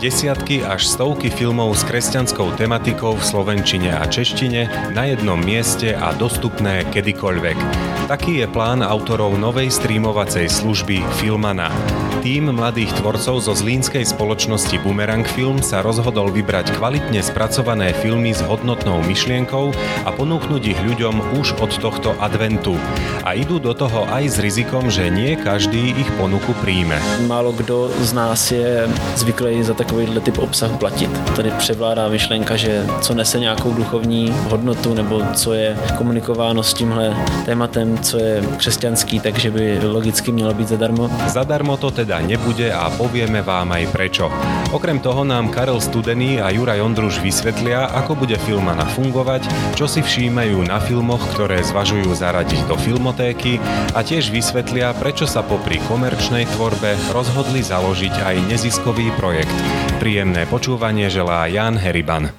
Desiatky až stovky filmov s kresťanskou tematikou v slovenčine a češtine na jednom mieste a dostupné kedykoľvek. Taký je plán autorov novej streamovacej služby Filmana. Tým mladých tvorcov zo zlínskej spoločnosti Boomerang Film sa rozhodol vybrať kvalitne spracované filmy s hodnotnou myšlienkou a ponúknuť ich ľuďom už od tohto adventu. A idú do toho aj s rizikom, že nie každý ich ponuku príjme. Málo kdo z nás je zvyklý za tak takovýhle typ obsahu platit. Tady převládá myšlenka, že co nese nějakou duchovní hodnotu nebo co je komunikováno s tímhle tématem, co je křesťanský, takže by logicky mělo být zadarmo. Zadarmo to teda nebude a povieme vám aj prečo. Okrem toho nám Karel Studený a Juraj Ondruž vysvetlia, ako bude filmana fungovať, čo si všímajú na filmoch, ktoré zvažujú zaradiť do filmotéky a tiež vysvetlia, prečo sa popri komerčnej tvorbe rozhodli založiť aj neziskový projekt. Príjemné počúvanie želá Jan Heriban.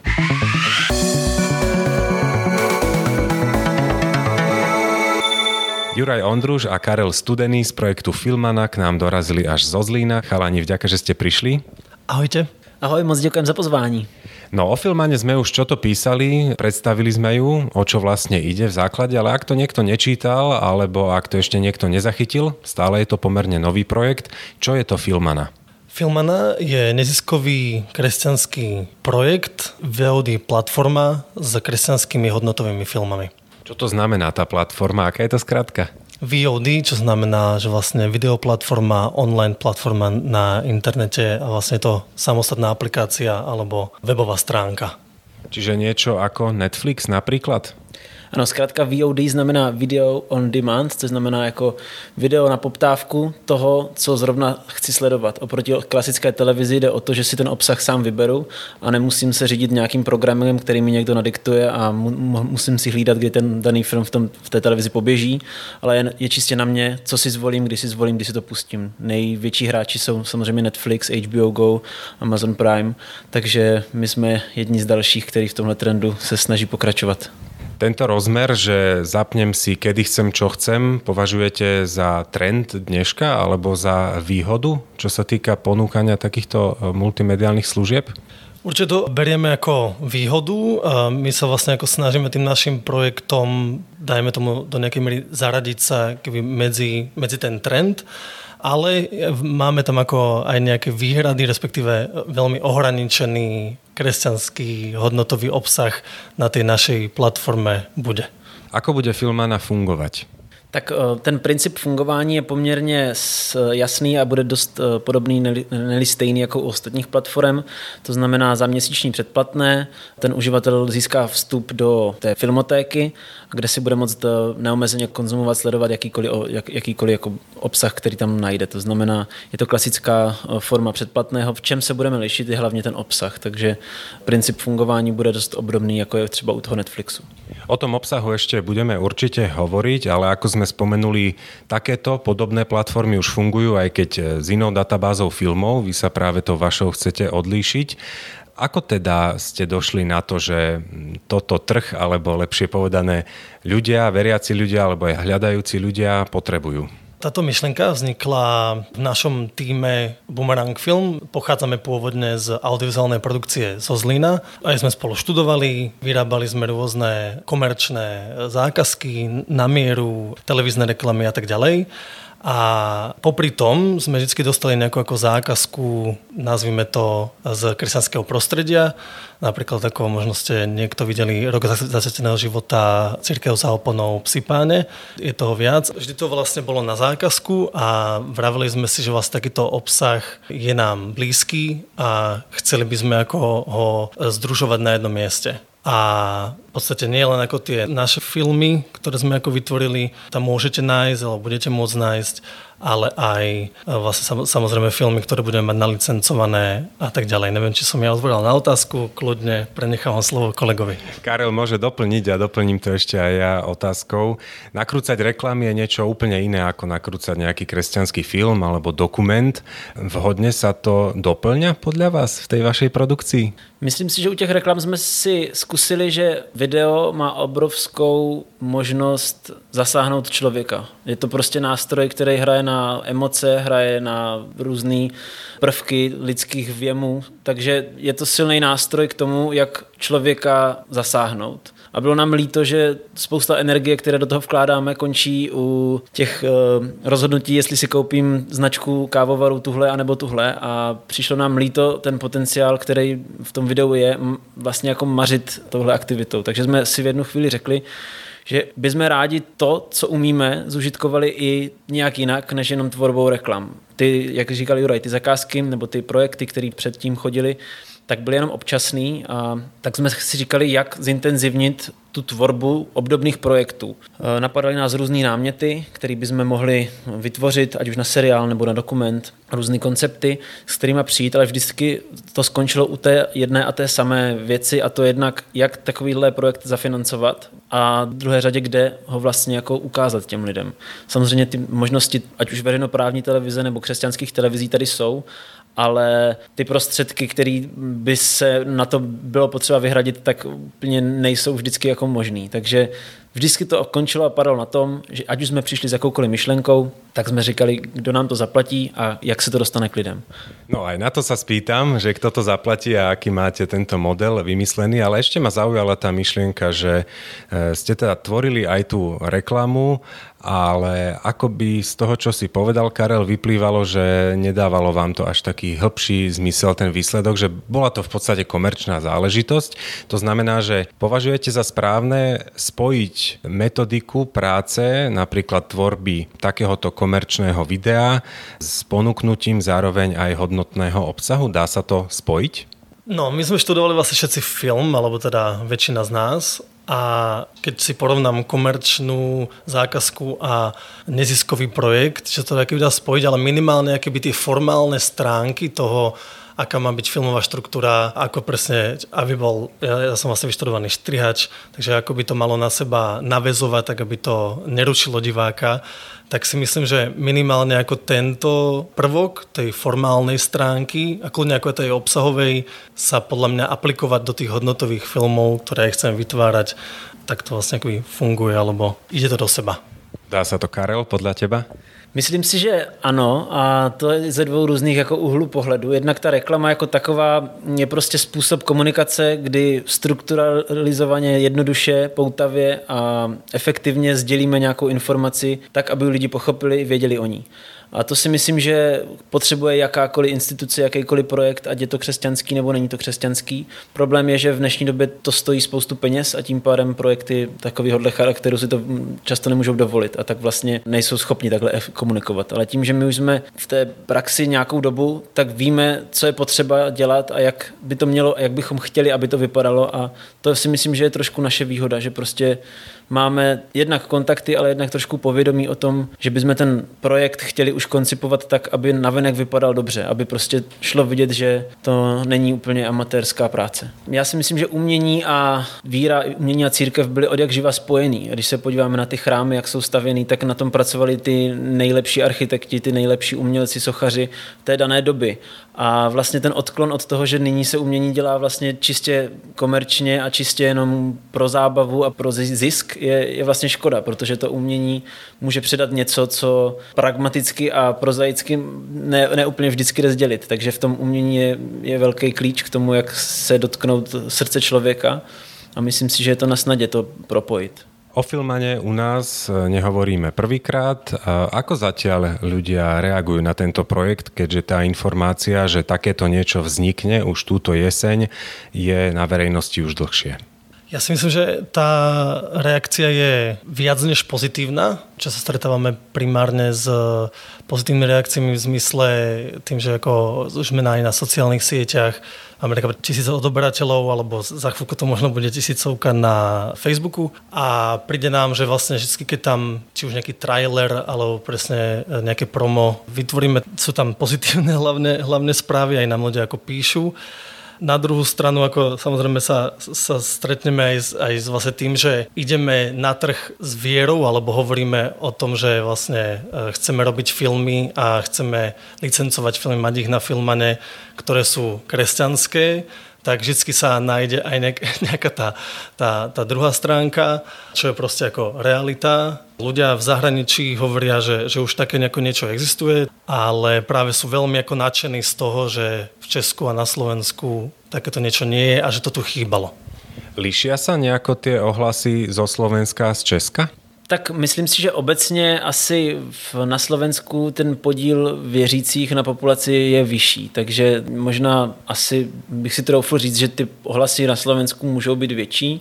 Juraj Ondruž a Karel Studený z projektu Filmana k nám dorazili až zo Zlína. Chalani, vďaka, že ste prišli. Ahojte. Ahoj, moc ďakujem za pozvání. No o Filmane sme už čo to písali, predstavili sme ju, o čo vlastne ide v základe, ale ak to niekto nečítal, alebo ak to ešte niekto nezachytil, stále je to pomerne nový projekt. Čo je to Filmana? Filmana je neziskový kresťanský projekt, VOD platforma s kresťanskými hodnotovými filmami. Čo to znamená tá platforma? Aká je to skratka? VOD, čo znamená, že vlastne videoplatforma, online platforma na internete a vlastne to samostatná aplikácia alebo webová stránka. Čiže niečo ako Netflix napríklad? Ano, zkrátka VOD znamená Video on Demand, což znamená jako video na poptávku toho, co zrovna chci sledovat. Oproti klasické televizi jde o to, že si ten obsah sám vyberu a nemusím se řídit nějakým programem, který mi někdo nadiktuje a musím si hlídat, kdy ten daný film v, tom, v té televizi poběží, ale je, je čistě na mě, co si zvolím, kdy si zvolím, kdy si to pustím. Největší hráči jsou samozřejmě Netflix, HBO Go, Amazon Prime, takže my jsme jedni z dalších, kteří v tomhle trendu se snaží pokračovat. Tento rozmer, že zapnem si, kedy chcem, čo chcem, považujete za trend dneška alebo za výhodu, čo sa týka ponúkania takýchto e, multimediálnych služieb? Určite to berieme ako výhodu. My sa vlastne ako snažíme tým našim projektom, dajme tomu do nejakej miery zaradiť sa medzi, medzi ten trend ale máme tam ako aj nejaké výhrady, respektíve veľmi ohraničený kresťanský hodnotový obsah na tej našej platforme bude. Ako bude Filmana fungovať? Tak eh, ten princip fungování je poměrně jasný a bude dost eh, podobný, neli stejný jako u ostatních platform. To znamená za měsíční předplatné, ten uživatel získá vstup do té filmotéky, kde si bude moct eh, neomezeně konzumovat, sledovat jakýkoliv, jak, jakýkoliv jako obsah, který tam najde. To znamená, je to klasická forma předplatného. V čem se budeme lišit je hlavně ten obsah, takže princip fungování bude dost obdobný, jako je třeba u toho Netflixu. O tom obsahu ešte budeme určite hovoriť, ale ako sme spomenuli, takéto podobné platformy už fungujú, aj keď e, s inou databázou filmov, vy sa práve to vašou chcete odlíšiť. Ako teda ste došli na to, že toto trh, alebo lepšie povedané ľudia, veriaci ľudia, alebo aj hľadajúci ľudia potrebujú? Táto myšlenka vznikla v našom týme Boomerang Film. Pochádzame pôvodne z audiovizuálnej produkcie zo Zlína. Aj sme spolu študovali, vyrábali sme rôzne komerčné zákazky na mieru, televízne reklamy a tak ďalej. A popri tom sme vždy dostali nejakú ako zákazku, nazvime to z kresťanského prostredia. Napríklad ako možno ste niekto videli rok zasveteného života Církev za oponou Psipáne. Je toho viac. Vždy to vlastne bolo na zákazku a vravili sme si, že vlastne takýto obsah je nám blízky a chceli by sme ako ho združovať na jednom mieste. A v podstate nie len ako tie naše filmy, ktoré sme ako vytvorili, tam môžete nájsť alebo budete môcť nájsť ale aj e, vlastne samozrejme filmy, ktoré budeme mať nalicencované a tak ďalej. Neviem, či som ja odpovedal na otázku, kľudne prenechám slovo kolegovi. Karel môže doplniť a doplním to ešte aj ja otázkou. Nakrúcať reklamy je niečo úplne iné ako nakrúcať nejaký kresťanský film alebo dokument. Vhodne sa to doplňa podľa vás v tej vašej produkcii? Myslím si, že u těch reklam jsme si zkusili, že video má obrovskou možnost zasáhnout člověka. Je to prostě nástroj, který hraje na emoce, hraje na různé prvky lidských věmů, takže je to silný nástroj k tomu, jak člověka zasáhnout. A bylo nám líto, že spousta energie, které do toho vkládáme, končí u těch uh, rozhodnutí, jestli si koupím značku kávovaru tuhle anebo tuhle. A přišlo nám líto ten potenciál, který v tom videu je, vlastně jako mařit touhle aktivitou. Takže jsme si v jednu chvíli řekli, že bychom rádi to, co umíme, zužitkovali i nějak jinak, než jenom tvorbou reklam. Ty, jak říkal Juraj, ty zakázky nebo ty projekty, které předtím chodili, tak byl jenom občasný a tak jsme si říkali, jak zintenzivnit tu tvorbu obdobných projektů. E, napadaly nás různé náměty, které bychom mohli vytvořit, ať už na seriál nebo na dokument, různé koncepty, s kterými přijít, ale vždycky to skončilo u té jedné a té samé věci a to jednak, jak takovýhle projekt zafinancovat a v druhé řadě, kde ho vlastně jako ukázat těm lidem. Samozřejmě ty možnosti, ať už veřejnoprávní televize nebo křesťanských televizí tady jsou, ale ty prostředky, které by se na to bylo potřeba vyhradit, tak úplně nejsou vždycky jako možný. Takže vždycky to končilo a padalo na tom, že ať už jsme přišli s jakoukoliv myšlenkou, tak jsme říkali, kdo nám to zaplatí a jak se to dostane k lidem. No aj na to sa spýtam, že kto to zaplatí a aký máte tento model vymyslený, ale ešte ma zaujala tá myšlienka, že e, ste teda tvorili aj tú reklamu ale ako by z toho, čo si povedal Karel, vyplývalo, že nedávalo vám to až taký hĺbší zmysel ten výsledok, že bola to v podstate komerčná záležitosť. To znamená, že považujete za správne spojiť metodiku práce, napríklad tvorby takéhoto komerčného videa s ponúknutím zároveň aj hodnotného obsahu? Dá sa to spojiť? No, my sme študovali vlastne všetci film, alebo teda väčšina z nás a keď si porovnám komerčnú zákazku a neziskový projekt, že to dá spojiť, ale minimálne akéby tie formálne stránky toho, aká má byť filmová štruktúra, ako presne, aby bol, ja, ja som vlastne vyštudovaný štrihač, takže ako by to malo na seba navezovať, tak aby to nerušilo diváka, tak si myslím, že minimálne ako tento prvok tej formálnej stránky a kľudne ako tej obsahovej sa podľa mňa aplikovať do tých hodnotových filmov, ktoré chcem vytvárať, tak to vlastne funguje, alebo ide to do seba. Dá sa to, Karel, podľa teba? Myslím si, že ano a to je ze dvou různých jako úhlu pohledu. Jednak ta reklama jako taková je prostě způsob komunikace, kdy strukturalizovaně, jednoduše, poutavě a efektivně sdělíme nějakou informaci tak, aby lidi pochopili, věděli o ní. A to si myslím, že potřebuje jakákoliv instituce, jakýkoliv projekt, ať je to křesťanský nebo není to křesťanský. Problém je, že v dnešní době to stojí spoustu peněz a tím pádem projekty takovéhohle charakteru si to často nemůžou dovolit a tak vlastně nejsou schopni takhle komunikovat. Ale tím, že my už jsme v té praxi nějakou dobu, tak víme, co je potřeba dělat a jak by to mělo, jak bychom chtěli, aby to vypadalo a to si myslím, že je trošku naše výhoda, že prostě máme jednak kontakty, ale jednak trošku povědomí o tom, že bychom ten projekt chtěli už koncipovat tak, aby navenek vypadal dobře, aby prostě šlo vidět, že to není úplně amatérská práce. Já si myslím, že umění a víra, umění a církev byly od jak živa spojený. Když se podíváme na ty chrámy, jak jsou stavěný, tak na tom pracovali ty nejlepší architekti, ty nejlepší umělci, sochaři té dané doby. A vlastně ten odklon od toho, že nyní se umění dělá vlastně čistě komerčně a čistě jenom pro zábavu a pro zisk, je, je vlastně škoda, protože to umění může předat něco, co pragmaticky a prozaicky ne, ne úplně vždycky rozdělit. Takže v tom umění je, je velký klíč k tomu, jak se dotknout srdce člověka a myslím si, že je to na snadě to propojit. O filmane u nás e, nehovoríme prvýkrát. Ako zatiaľ ľudia reagujú na tento projekt, keďže tá informácia, že takéto niečo vznikne už túto jeseň, je na verejnosti už dlhšie? Ja si myslím, že tá reakcia je viac než pozitívna, čo sa stretávame primárne s pozitívnymi reakciami v zmysle tým, že ako už sme aj na sociálnych sieťach, máme napríklad tisíc odoberateľov, alebo za chvíľku to možno bude tisícovka na Facebooku. A príde nám, že vlastne vždy, keď tam či už nejaký trailer, alebo presne nejaké promo vytvoríme, sú tam pozitívne hlavne, hlavne správy, aj nám ľudia ako píšu, na druhú stranu, ako samozrejme sa, sa stretneme aj aj s vlastne tým, že ideme na trh s vierou, alebo hovoríme o tom, že vlastne e, chceme robiť filmy a chceme licencovať filmy, mať ich na filmane, ktoré sú kresťanské, tak vždy sa nájde aj nejaká tá, tá, tá druhá stránka, čo je proste ako realita. Ľudia v zahraničí hovoria, že, že už také nejako niečo existuje, ale práve sú veľmi ako nadšení z toho, že v Česku a na Slovensku takéto niečo nie je a že to tu chýbalo. Líšia sa nejako tie ohlasy zo Slovenska a z Česka? Tak myslím si, že obecně asi v, na Slovensku ten podíl věřících na populaci je vyšší, takže možná asi bych si troufl říct, že ty ohlasy na Slovensku můžou být větší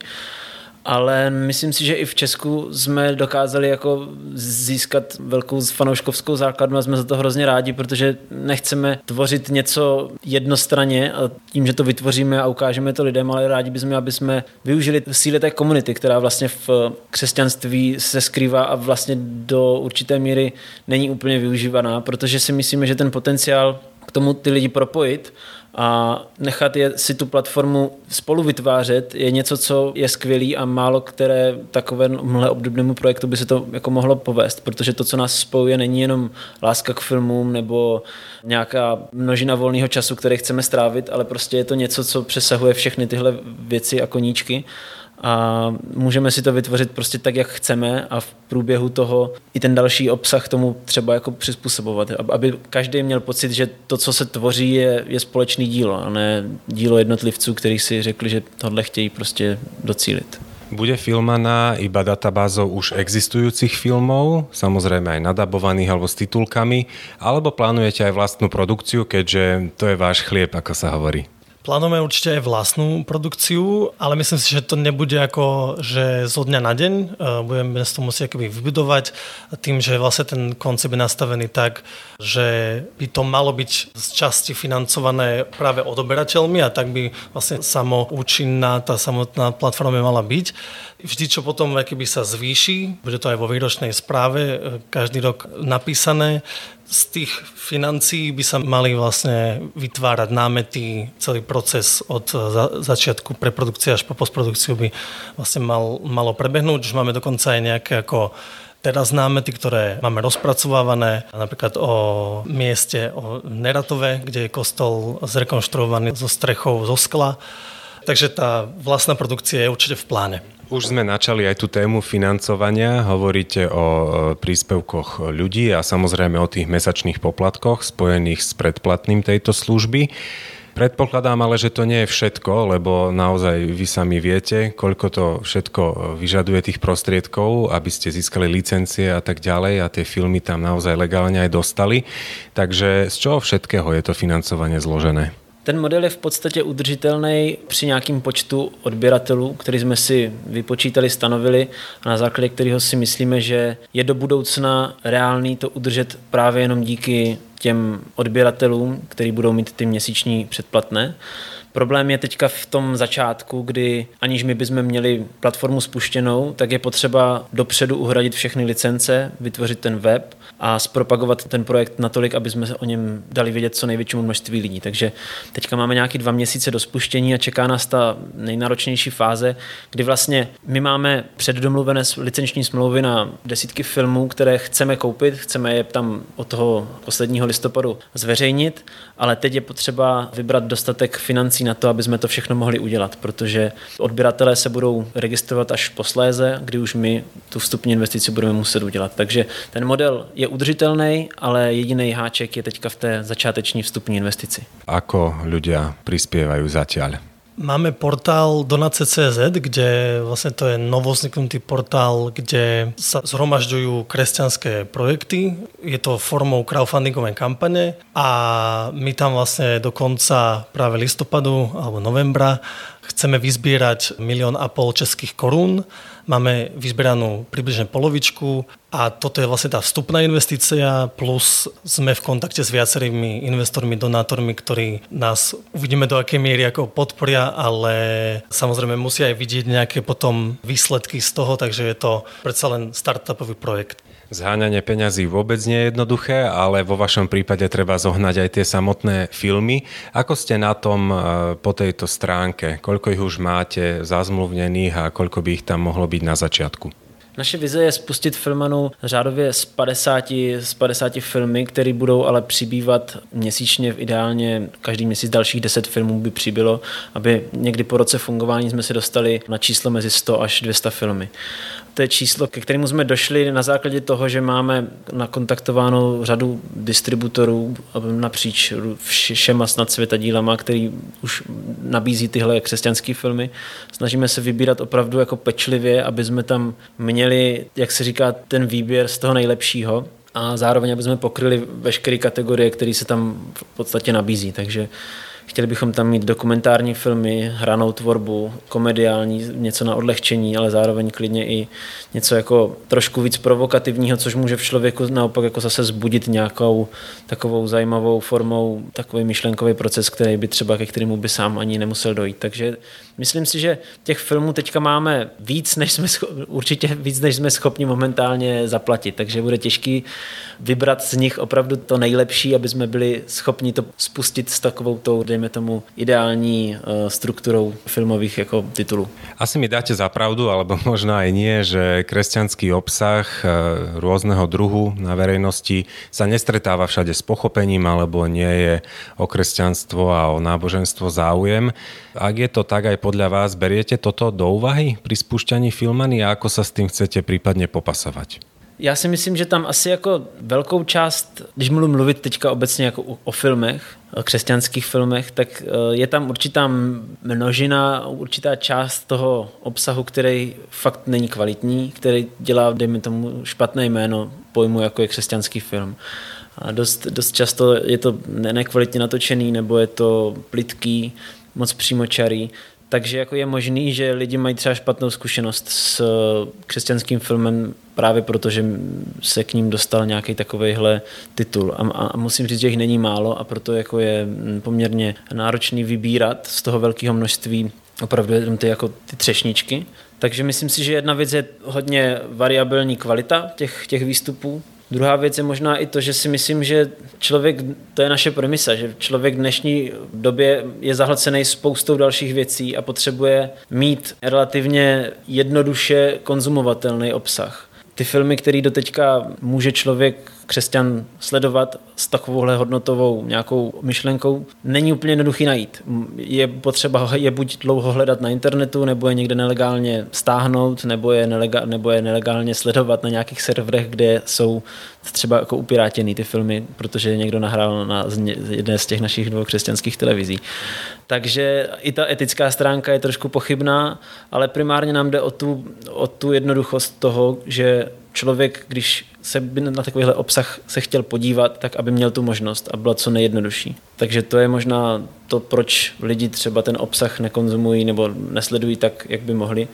ale myslím si, že i v Česku jsme dokázali jako získat velkou fanouškovskou základnu a jsme za to hrozně rádi, protože nechceme tvořit něco jednostranně a tím, že to vytvoříme a ukážeme to lidem, ale rádi bychom, aby jsme využili síly té komunity, která vlastně v křesťanství se skrývá a vlastně do určité míry není úplně využívaná, protože si myslíme, že ten potenciál k tomu ty lidi propojit a nechat je si tu platformu spolu vytvářet je něco, co je skvělý a málo které takovémhle obdobnému projektu by se to jako mohlo povést, protože to, co nás spojuje, není jenom láska k filmům nebo nějaká množina volného času, který chceme strávit, ale prostě je to něco, co přesahuje všechny tyhle věci a koníčky a můžeme si to vytvořit prostě tak, jak chceme a v průběhu toho i ten další obsah tomu třeba jako přizpůsobovat, aby každý měl pocit, že to, co se tvoří, je, je společný dílo a ne dílo jednotlivců, kteří si řekli, že tohle chtějí prostě docílit. Bude filmaná iba databázou už existujúcich filmov, samozrejme aj nadabovaných alebo s titulkami, alebo plánujete aj vlastnú produkciu, keďže to je váš chlieb, ako sa hovorí? Plánujeme určite aj vlastnú produkciu, ale myslím si, že to nebude ako, že zo dňa na deň. E, budeme to musieť akoby vybudovať tým, že vlastne ten koncept je nastavený tak, že by to malo byť z časti financované práve odoberateľmi a tak by vlastne samoučinná tá samotná platforma mala byť. Vždy, čo potom by sa zvýši, bude to aj vo výročnej správe e, každý rok napísané, z tých financí by sa mali vlastne vytvárať námety, celý proces od za, začiatku preprodukcie až po postprodukciu by vlastne mal, malo prebehnúť. Už máme dokonca aj nejaké ako teraz námety, ktoré máme rozpracovávané, napríklad o mieste o Neratove, kde je kostol zrekonštruovaný so strechou zo skla. Takže tá vlastná produkcia je určite v pláne. Už sme načali aj tú tému financovania. Hovoríte o e, príspevkoch ľudí a samozrejme o tých mesačných poplatkoch spojených s predplatným tejto služby. Predpokladám ale, že to nie je všetko, lebo naozaj vy sami viete, koľko to všetko vyžaduje tých prostriedkov, aby ste získali licencie a tak ďalej a tie filmy tam naozaj legálne aj dostali. Takže z čoho všetkého je to financovanie zložené? Ten model je v podstatě udržitelný při nějakým počtu odběratelů, který jsme si vypočítali, stanovili a na základě kterého si myslíme, že je do budoucna reálný to udržet právě jenom díky těm odběratelům, který budou mít ty měsíční předplatné. Problém je teďka v tom začátku, kdy aniž my bychom měli platformu spuštěnou, tak je potřeba dopředu uhradit všechny licence, vytvořit ten web a zpropagovat ten projekt natolik, aby jsme o něm dali vědět co největšímu množství lidí. Takže teďka máme nějaký dva měsíce do spuštění a čeká nás ta nejnáročnější fáze, kdy vlastně my máme předdomluvené licenční smlouvy na desítky filmů, které chceme koupit, chceme je tam od toho posledního listopadu zveřejnit, ale teď je potřeba vybrat dostatek financí na to, aby jsme to všechno mohli udělat, protože odběratelé se budou registrovat až posléze, kdy už my tu vstupní investici budeme muset udělat. Takže ten model je udržitelný, ale jediný háček je teďka v té začáteční vstupní investici. Ako ľudia prispievajú zatiaľ? Máme portál Donace.cz, kde vlastne to je novozniknutý portál, kde sa zhromažďujú kresťanské projekty. Je to formou crowdfundingovej kampane a my tam vlastne do konca práve listopadu alebo novembra chceme vyzbierať milión a pol českých korún Máme vyzberanú približne polovičku a toto je vlastne tá vstupná investícia, plus sme v kontakte s viacerými investormi, donátormi, ktorí nás uvidíme do akej miery ako podporia, ale samozrejme musia aj vidieť nejaké potom výsledky z toho, takže je to predsa len startupový projekt. Zháňanie peňazí vôbec nie je jednoduché, ale vo vašom prípade treba zohnať aj tie samotné filmy. Ako ste na tom e, po tejto stránke? Koľko ich už máte zazmluvnených a koľko by ich tam mohlo byť na začiatku? Naše vize je spustit filmanu řádově z 50, z 50 filmy, které budou ale přibývat měsíčně, ideálně každý měsíc dalších 10 filmů by přibylo, aby někdy po roce fungování jsme se dostali na číslo mezi 100 až 200 filmy to je číslo, ke kterému jsme došli na základě toho, že máme nakontaktováno řadu distributorů napříč všema snad světadílama, který už nabízí tyhle křesťanské filmy. Snažíme se vybírat opravdu jako pečlivě, aby jsme tam měli, jak se říká, ten výběr z toho nejlepšího a zároveň, aby jsme pokryli veškeré kategorie, které se tam v podstatě nabízí. Takže Chtěli bychom tam mít dokumentární filmy, hranou tvorbu, komediální, něco na odlehčení, ale zároveň klidně i něco jako trošku víc provokativního, což může v člověku naopak jako zase zbudit nějakou takovou zajímavou formou, takový myšlenkový proces, který by třeba ke kterému by sám ani nemusel dojít. Takže myslím si, že těch filmů teďka máme víc, než jsme schopni, určitě víc, než jsme schopni momentálně zaplatit, takže bude těžký vybrat z nich opravdu to nejlepší, aby jsme byli schopni to spustit s takovou tou, dejme tomu, ideální uh, strukturou filmových jako titulů. Asi mi dáte za pravdu, alebo možno aj nie, že kresťanský obsah uh, rôzneho druhu na verejnosti sa nestretáva všade s pochopením, alebo nie je o kresťanstvo a o náboženstvo záujem. Ak je to tak aj podľa vás, beriete toto do úvahy pri spúšťaní filmany a ako sa s tým chcete prípadne popasovať? Já si myslím, že tam asi jako velkou část, když mluvím mluvit teďka obecně jako o, filmech, o křesťanských filmech, tak eh, je tam určitá množina, určitá část toho obsahu, který fakt není kvalitní, který dělá, dejme tomu, špatné jméno pojmu, jako je křesťanský film. A dost, dost často je to nekvalitně natočený, nebo je to plitký, moc přímočarý. Takže jako je možný, že lidi mají třeba špatnou zkušenost s eh, křesťanským filmem právě proto, že se k ním dostal nějaký takovýhle titul. A, a musím říct, že jich není málo a proto jako je mm, poměrně náročný vybírat z toho velkého množství opravdu jenom ty, jako ty třešničky. Takže myslím si, že jedna věc je hodně variabilní kvalita těch, těch výstupů, Druhá věc je možná i to, že si myslím, že člověk, to je naše premisa, že člověk v dnešní době je zahlcený spoustou dalších věcí a potřebuje mít relativně jednoduše konzumovatelný obsah. Ty filmy, které doteďka může člověk křesťan sledovat s takovouhle hodnotovou nějakou myšlenkou, není úplně jednoduchý najít. Je potřeba je buď dlouho hledat na internetu, nebo je někde nelegálně stáhnout, nebo je, nelegál, nebo je nelegálně sledovat na nějakých serverech, kde jsou třeba jako upirátěný ty filmy, protože někdo nahrál na jedné z těch našich dvou křesťanských televizí. Takže i ta etická stránka je trošku pochybná, ale primárně nám jde o tu, o tu jednoduchost toho, že člověk, když se by na takovýhle obsah se chtěl podívat, tak aby měl tu možnost a byla co nejjednodušší. Takže to je možná to, proč lidi třeba ten obsah nekonzumují nebo nesledují tak, jak by mohli.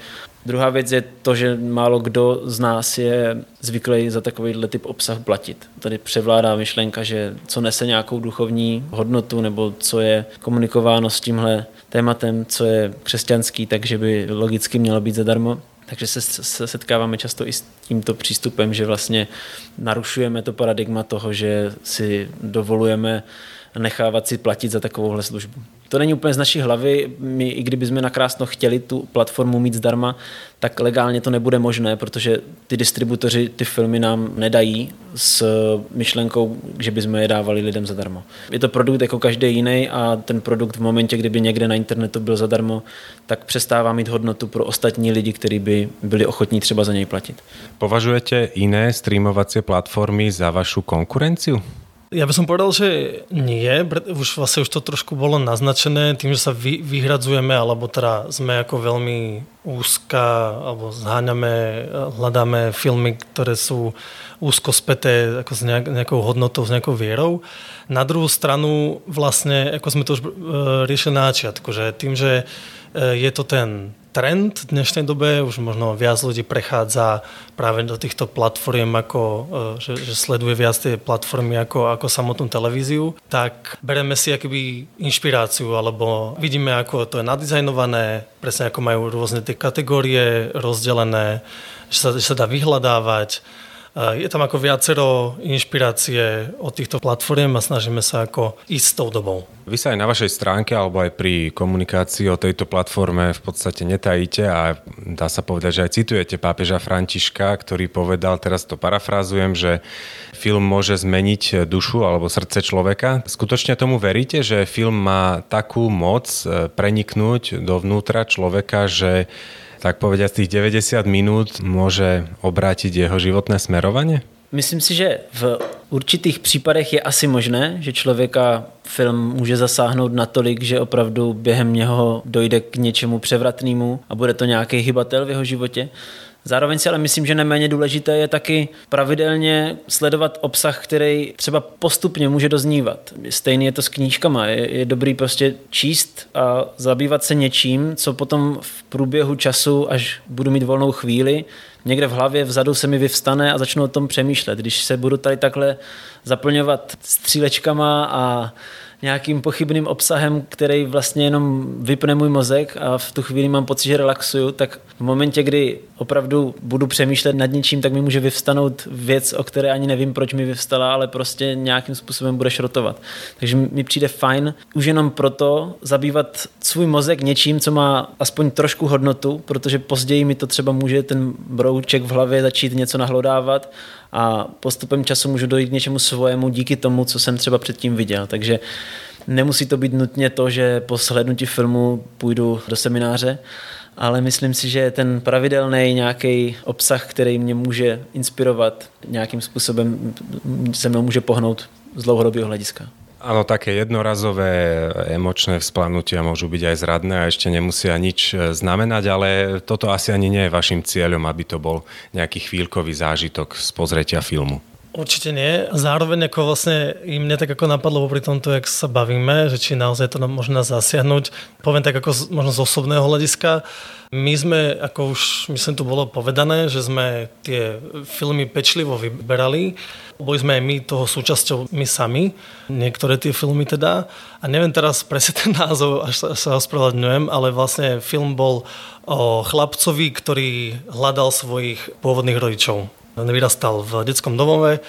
Druhá věc je to, že málo kdo z nás je zvyklý za takovýhle typ obsah platit. Tady převládá myšlenka, že co nese nějakou duchovní hodnotu nebo co je komunikováno s tímhle tématem, co je křesťanský, takže by logicky mělo být zadarmo. Takže se, se setkáváme často i s tímto přístupem, že vlastně narušujeme to paradigma toho, že si dovolujeme nechávat si platit za takovouhle službu. To není úplně z naší hlavy. My, i kdybychom nakrásno chtěli tu platformu mít zdarma, tak legálně to nebude možné, protože ty distributoři ty filmy nám nedají s myšlenkou, že bychom je dávali lidem zadarmo. Je to produkt jako každý jiný a ten produkt v momentě, kdyby někde na internetu byl zadarmo, tak přestává mít hodnotu pro ostatní lidi, kteří by byli ochotní třeba za něj platit. Považujete jiné streamovací platformy za vašu konkurenciu? Ja by som povedal, že nie. Už vlastne už to trošku bolo naznačené tým, že sa vy, vyhradzujeme, alebo teda sme ako veľmi úzka, alebo zháňame, hľadáme filmy, ktoré sú úzko späté ako s nejak, nejakou hodnotou, s nejakou vierou. Na druhú stranu vlastne, ako sme to už e, riešili na začiatku, že tým, že je to ten trend v dnešnej dobe, už možno viac ľudí prechádza práve do týchto platform, ako, e, že, že sleduje viac tie platformy ako, ako samotnú televíziu, tak bereme si akoby inšpiráciu, alebo vidíme, ako to je nadizajnované, presne ako majú rôzne tie kategórie rozdelené, že sa, že sa dá vyhľadávať, Je tam ako viacero inšpirácie od týchto platform a snažíme sa ako ísť s tou dobou. Vy sa aj na vašej stránke alebo aj pri komunikácii o tejto platforme v podstate netajíte a dá sa povedať, že aj citujete pápeža Františka, ktorý povedal, teraz to parafrázujem, že film môže zmeniť dušu alebo srdce človeka. Skutočne tomu veríte, že film má takú moc e, preniknúť dovnútra človeka, že tak povediať tých 90 minút môže obrátiť jeho životné smerovanie? Myslím si, že v určitých případech je asi možné, že člověka film může zasáhnout natolik, že opravdu během něho dojde k něčemu převratnému a bude to nějaký hybatel v jeho životě. Zároveň si ale myslím, že neméně důležité je taky pravidelně sledovat obsah, který třeba postupně může doznívat. Stejně je to s knížkama. Je, je dobrý prostě číst a zabývat se něčím, co potom v průběhu času, až budu mít volnou chvíli, někde v hlavě vzadu se mi vyvstane a začnu o tom přemýšlet. Když se budu tady takhle zaplňovat střílečkama a nějakým pochybným obsahem, který vlastně jenom vypne můj mozek a v tu chvíli mám pocit, že relaxuju, tak v momentě, kdy opravdu budu přemýšlet nad něčím, tak mi může vyvstanout věc, o které ani nevím, proč mi vyvstala, ale prostě nějakým způsobem bude šrotovat. Takže mi přijde fajn už jenom proto zabývat svůj mozek něčím, co má aspoň trošku hodnotu, protože později mi to třeba může ten brouček v hlavě začít něco nahlodávat a postupem času můžu dojít k něčemu svojemu díky tomu, co jsem třeba předtím viděl. Takže nemusí to být nutně to, že po shlednutí filmu půjdu do semináře, ale myslím si, že ten pravidelný nějaký obsah, který mě může inspirovat, nějakým způsobem se mnou může pohnout z dlouhodobého hlediska. Áno, také jednorazové emočné vzplanutia môžu byť aj zradné a ešte nemusia nič znamenať, ale toto asi ani nie je vašim cieľom, aby to bol nejaký chvíľkový zážitok z pozretia filmu. Určite nie. Zároveň ako vlastne i mne tak ako napadlo pri tomto, jak sa bavíme, že či naozaj to možno zasiahnuť. Poviem tak ako z, možno z osobného hľadiska. My sme, ako už myslím tu bolo povedané, že sme tie filmy pečlivo vyberali boli sme aj my toho súčasťou my sami, niektoré tie filmy teda. A neviem teraz presne ten názov, až sa, sa ospravedlňujem, ale vlastne film bol o chlapcovi, ktorý hľadal svojich pôvodných rodičov. Vyrastal v detskom domove.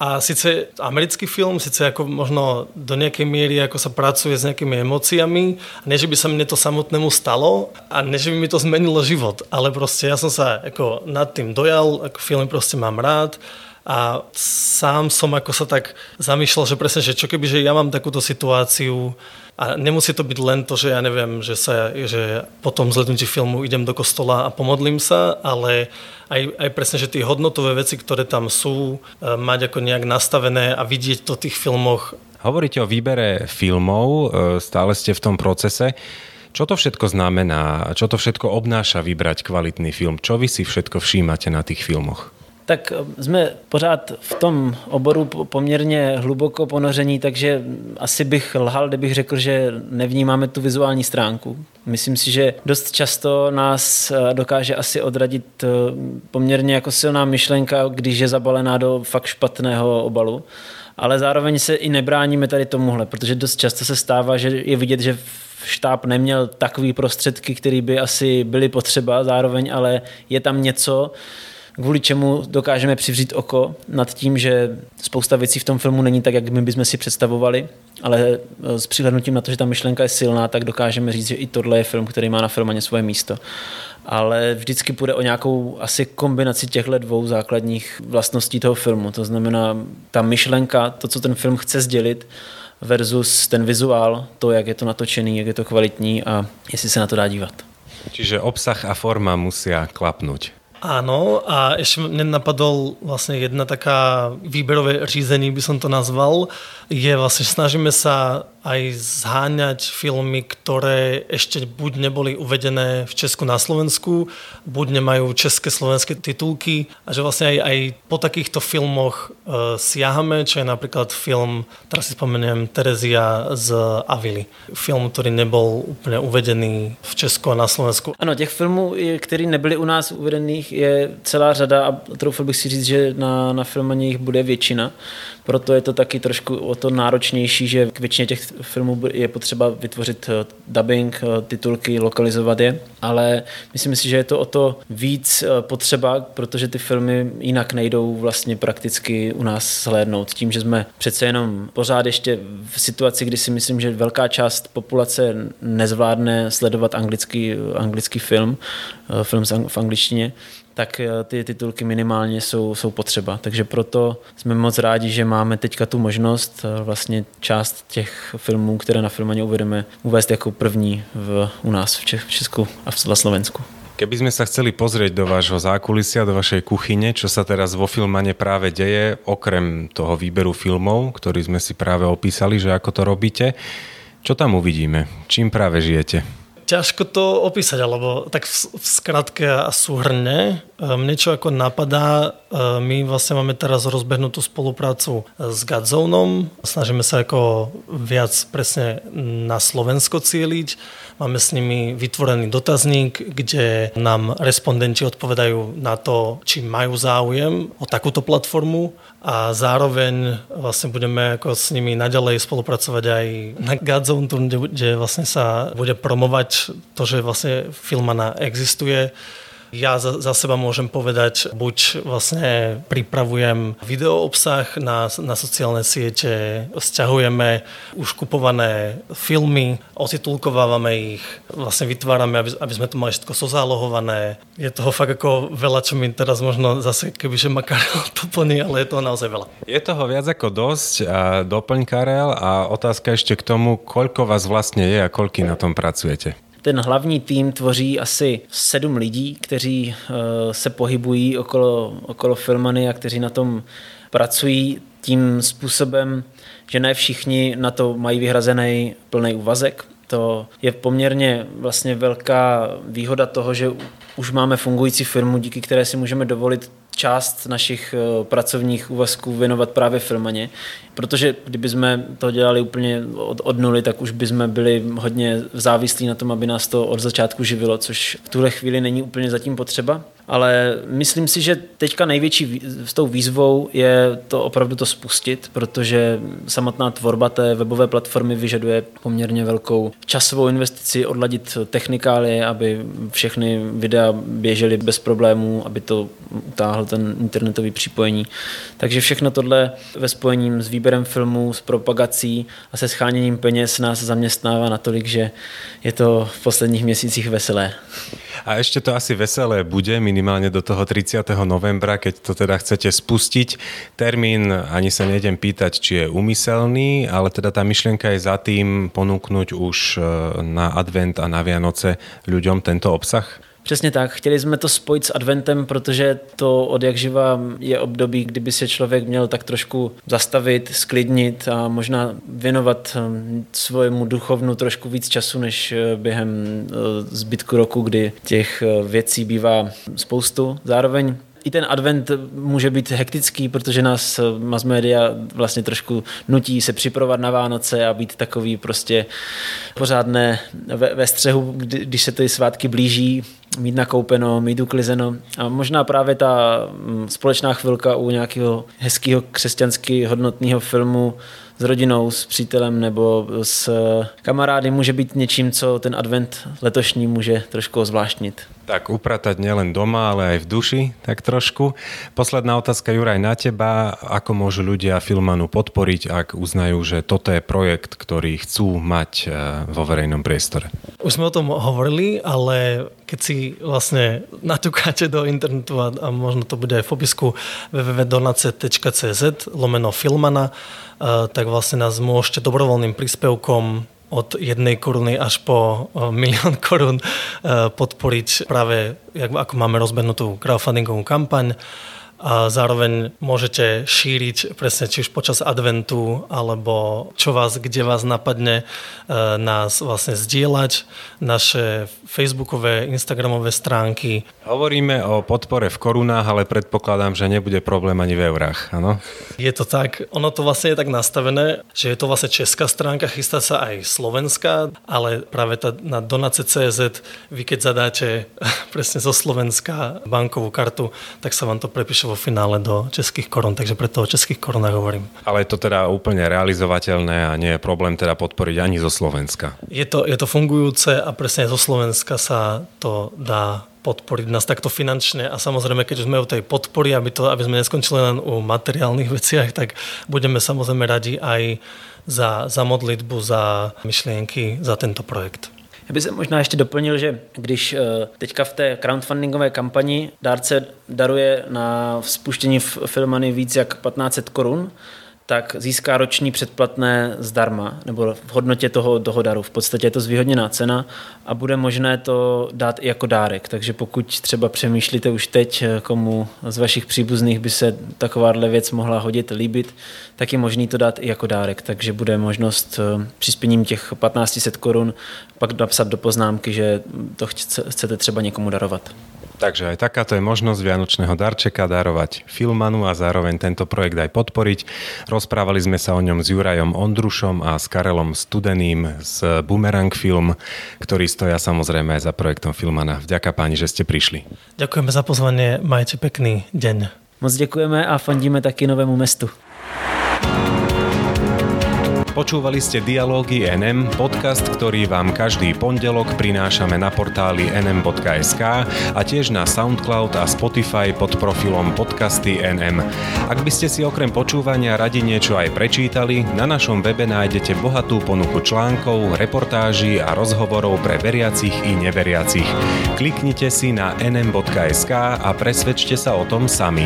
A síce americký film, síce ako možno do nejakej miery ako sa pracuje s nejakými emóciami, ne, že by sa mne to samotnému stalo a ne, že by mi to zmenilo život, ale proste ja som sa ako nad tým dojal, ako film proste mám rád a sám som ako sa tak zamýšľal, že presne, že čo keby, že ja mám takúto situáciu a nemusí to byť len to, že ja neviem, že, sa, že potom zhľadnutí filmu idem do kostola a pomodlím sa, ale aj, aj presne, že tie hodnotové veci, ktoré tam sú, e, mať ako nejak nastavené a vidieť to v tých filmoch. Hovoríte o výbere filmov, e, stále ste v tom procese. Čo to všetko znamená? Čo to všetko obnáša vybrať kvalitný film? Čo vy si všetko všímate na tých filmoch? Tak eh, jsme pořád v tom oboru poměrně hluboko ponoření, takže asi bych lhal, kdybych řekl, že nevnímáme tu vizuální stránku. Myslím si, že dost často nás eh, dokáže asi odradit eh, poměrně jako silná myšlenka, když je zabalená do fakt špatného obalu. Ale zároveň se i nebráníme tady tomuhle, protože dost často se stává, že je vidět, že štáb neměl takový prostředky, které by asi byly potřeba zároveň, ale je tam něco, kvůli čemu dokážeme přivřít oko nad tím, že spousta věcí v tom filmu není tak, jak my bychom si představovali, ale eh, s přihlednutím na to, že ta myšlenka je silná, tak dokážeme říct, že i tohle je film, který má na filmaně svoje místo. Ale vždycky půjde o nějakou asi kombinaci těchto dvou základních vlastností toho filmu. To znamená, ta myšlenka, to, co ten film chce sdělit, versus ten vizuál, to, jak je to natočený, jak je to kvalitní a jestli se na to dá dívat. Čiže obsah a forma musia klapnúť. Áno, a ešte mne napadol vlastne jedna taká výberové řízení, by som to nazval, je vlastne, snažíme sa aj zháňať filmy, ktoré ešte buď neboli uvedené v Česku na Slovensku, buď nemajú české slovenské titulky a že vlastne aj, aj po takýchto filmoch e, siahame, čo je napríklad film, teraz si spomeniem, Terezia z Avily. Film, ktorý nebol úplne uvedený v Česku a na Slovensku. Ano, těch filmů, které nebyly u nás uvedených, je celá řada a troufil bych si říct, že na, na filmaně jich bude většina. Proto je to taky trošku o to náročnější, že k většině těch filmů je potřeba vytvořit eh, dubbing, eh, titulky, lokalizovat je, ale myslím si, že je to o to víc potřeba, protože ty filmy jinak nejdou vlastně prakticky u nás zhlédnout. Tím, že jsme přece jenom pořád ještě v situaci, kdy si myslím, že velká část populace nezvládne sledovat anglický, anglický film, film v angličtině, tak eh, ty titulky minimálně jsou, jsou potřeba. Takže proto jsme moc rádi, že máme teďka tu možnost eh, vlastně část těch filmů, které na filmaně uvedeme, uvést jako první v, u nás v, Česku a v Slovensku. Keby sme sa chceli pozrieť do vášho zákulisia, do vašej kuchyne, čo sa teraz vo filmane práve deje, okrem toho výberu filmov, ktorý sme si práve opísali, že ako to robíte, čo tam uvidíme? Čím práve žijete? Ťažko to opísať, alebo tak v, v skratke a súhrne. Mne čo ako napadá, e, my vlastne máme teraz rozbehnutú spoluprácu s Gadzónom. Snažíme sa ako viac presne na Slovensko cieliť. Máme s nimi vytvorený dotazník, kde nám respondenti odpovedajú na to, či majú záujem o takúto platformu a zároveň vlastne budeme ako s nimi naďalej spolupracovať aj na Godzone kde, kde vlastne sa bude promovať to, že vlastne Filmana existuje ja za, za seba môžem povedať, buď vlastne pripravujem video obsah na, na sociálne siete, sťahujeme už kupované filmy, otitulkovávame ich, vlastne vytvárame, aby, aby sme to mali všetko sozálohované. Je toho fakt ako veľa, čo mi teraz možno zase, kebyže ma Karel doplní, ale je toho naozaj veľa. Je toho viac ako dosť a doplň Karel a otázka ešte k tomu, koľko vás vlastne je a koľky na tom pracujete? Ten hlavní tým tvoří asi sedm lidí, kteří eh, se pohybují okolo, okolo Filmany a kteří na tom pracují tím způsobem, že ne všichni na to mají vyhrazený plný úvazek. To je poměrně vlastně velká výhoda toho, že už máme fungující firmu, díky které si můžeme dovolit část našich eh, pracovních úvazků věnovat právě filmaně, protože kdyby jsme to dělali úplně od, od nuly, tak už by jsme byli hodně závislí na tom, aby nás to od začátku živilo, což v tuhle chvíli není úplně zatím potřeba ale myslím si, že teďka největší s tou výzvou je to opravdu to spustit, protože samotná tvorba té webové platformy vyžaduje poměrně velkou časovou investici, odladit technikálie, aby všechny videa běžely bez problémů, aby to utáhl ten internetový připojení. Takže všechno tohle ve spojení s výběrem filmů, s propagací a se scháněním peněz nás zaměstnává natolik, že je to v posledních měsících veselé. A ešte to asi veselé bude, minimálne do toho 30. novembra, keď to teda chcete spustiť. Termín ani sa nejdem pýtať, či je umyselný, ale teda tá myšlienka je za tým ponúknuť už e, na advent a na Vianoce ľuďom tento obsah? Přesně tak. Chtěli jsme to spojit s adventem, protože to od jak živa je období, kdyby se člověk měl tak trošku zastavit, sklidnit a možná věnovat hm, svojemu duchovnu trošku víc času, než eh, během eh, zbytku roku, kdy těch eh, věcí bývá spoustu. Zároveň i ten advent může být hektický, protože nás mass media vlastně trošku nutí se připravovat na Vánoce a být takový prostě pořádné ve, ve střehu, kdy, když se ty svátky blíží, mít nakoupeno, mít uklizeno. A možná právě ta mm, společná chvilka u nějakého hezkého křesťansky hodnotného filmu s rodinou, s přítelem nebo s kamarády může být něčím, co ten advent letošní může trošku zvláštnit. Tak upratať nielen doma, ale aj v duši, tak trošku. Posledná otázka, Juraj, na teba. Ako môžu ľudia Filmanu podporiť, ak uznajú, že toto je projekt, ktorý chcú mať eh, vo verejnom priestore? Už sme o tom hovorili, ale keď si vlastne natúkáte do internetu a, a možno to bude aj v popisku www.donace.cz lomeno Filmana, uh, tak vlastne nás môžete dobrovoľným príspevkom od jednej koruny až po eh, milión korun eh, podporiť práve, ako máme rozbehnutú crowdfundingovú kampaň a zároveň môžete šíriť presne či už počas adventu alebo čo vás, kde vás napadne e, nás vlastne zdieľať naše facebookové, instagramové stránky. Hovoríme o podpore v korunách, ale predpokladám, že nebude problém ani v eurách, áno? Je to tak. Ono to vlastne je tak nastavené, že je to vlastne česká stránka, chystá sa aj slovenská, ale práve tá, na donace.cz vy keď zadáte presne zo Slovenska bankovú kartu, tak sa vám to prepíše vo finále do českých korun, takže preto o českých korunách hovorím. Ale je to teda úplne realizovateľné a nie je problém teda podporiť ani zo Slovenska. Je to, je to fungujúce a presne zo Slovenska sa to dá podporiť nás takto finančne a samozrejme, keď už sme u tej podpory, aby, to, aby sme neskončili len u materiálnych veciach, tak budeme samozrejme radi aj za, za modlitbu, za myšlienky, za tento projekt. Já bych se možná ještě doplnil, že když eh, teďka v té crowdfundingové kampani dárce daruje na spuštění Filmany víc jak 1500 korun, tak získá roční předplatné zdarma, nebo v hodnotě toho, toho daru. V podstatě je to zvýhodněná cena a bude možné to dát i jako dárek. Takže pokud třeba přemýšlíte už teď, komu z vašich příbuzných by se takováhle věc mohla hodit, líbit, tak je možný to dát i jako dárek. Takže bude možnost eh, přispěním těch 1500 korun pak napsat do poznámky, že to chcete třeba někomu darovat. Takže aj takáto je možnosť Vianočného darčeka darovať Filmanu a zároveň tento projekt aj podporiť. Rozprávali sme sa o ňom s Jurajom Ondrušom a s Karelom Studeným z Boomerang Film, ktorí stoja samozrejme aj za projektom Filmana. Vďaka páni, že ste prišli. Ďakujeme za pozvanie, majte pekný deň. Moc děkujeme a fandíme taky novému mestu. Počúvali ste Dialógy NM, podcast, ktorý vám každý pondelok prinášame na portáli nm.sk a tiež na SoundCloud a Spotify pod profilom podcasty NM. Ak by ste si okrem počúvania radi niečo aj prečítali, na našom webe nájdete bohatú ponuku článkov, reportáží a rozhovorov pre veriacich i neveriacich. Kliknite si na nm.sk a presvedčte sa o tom sami.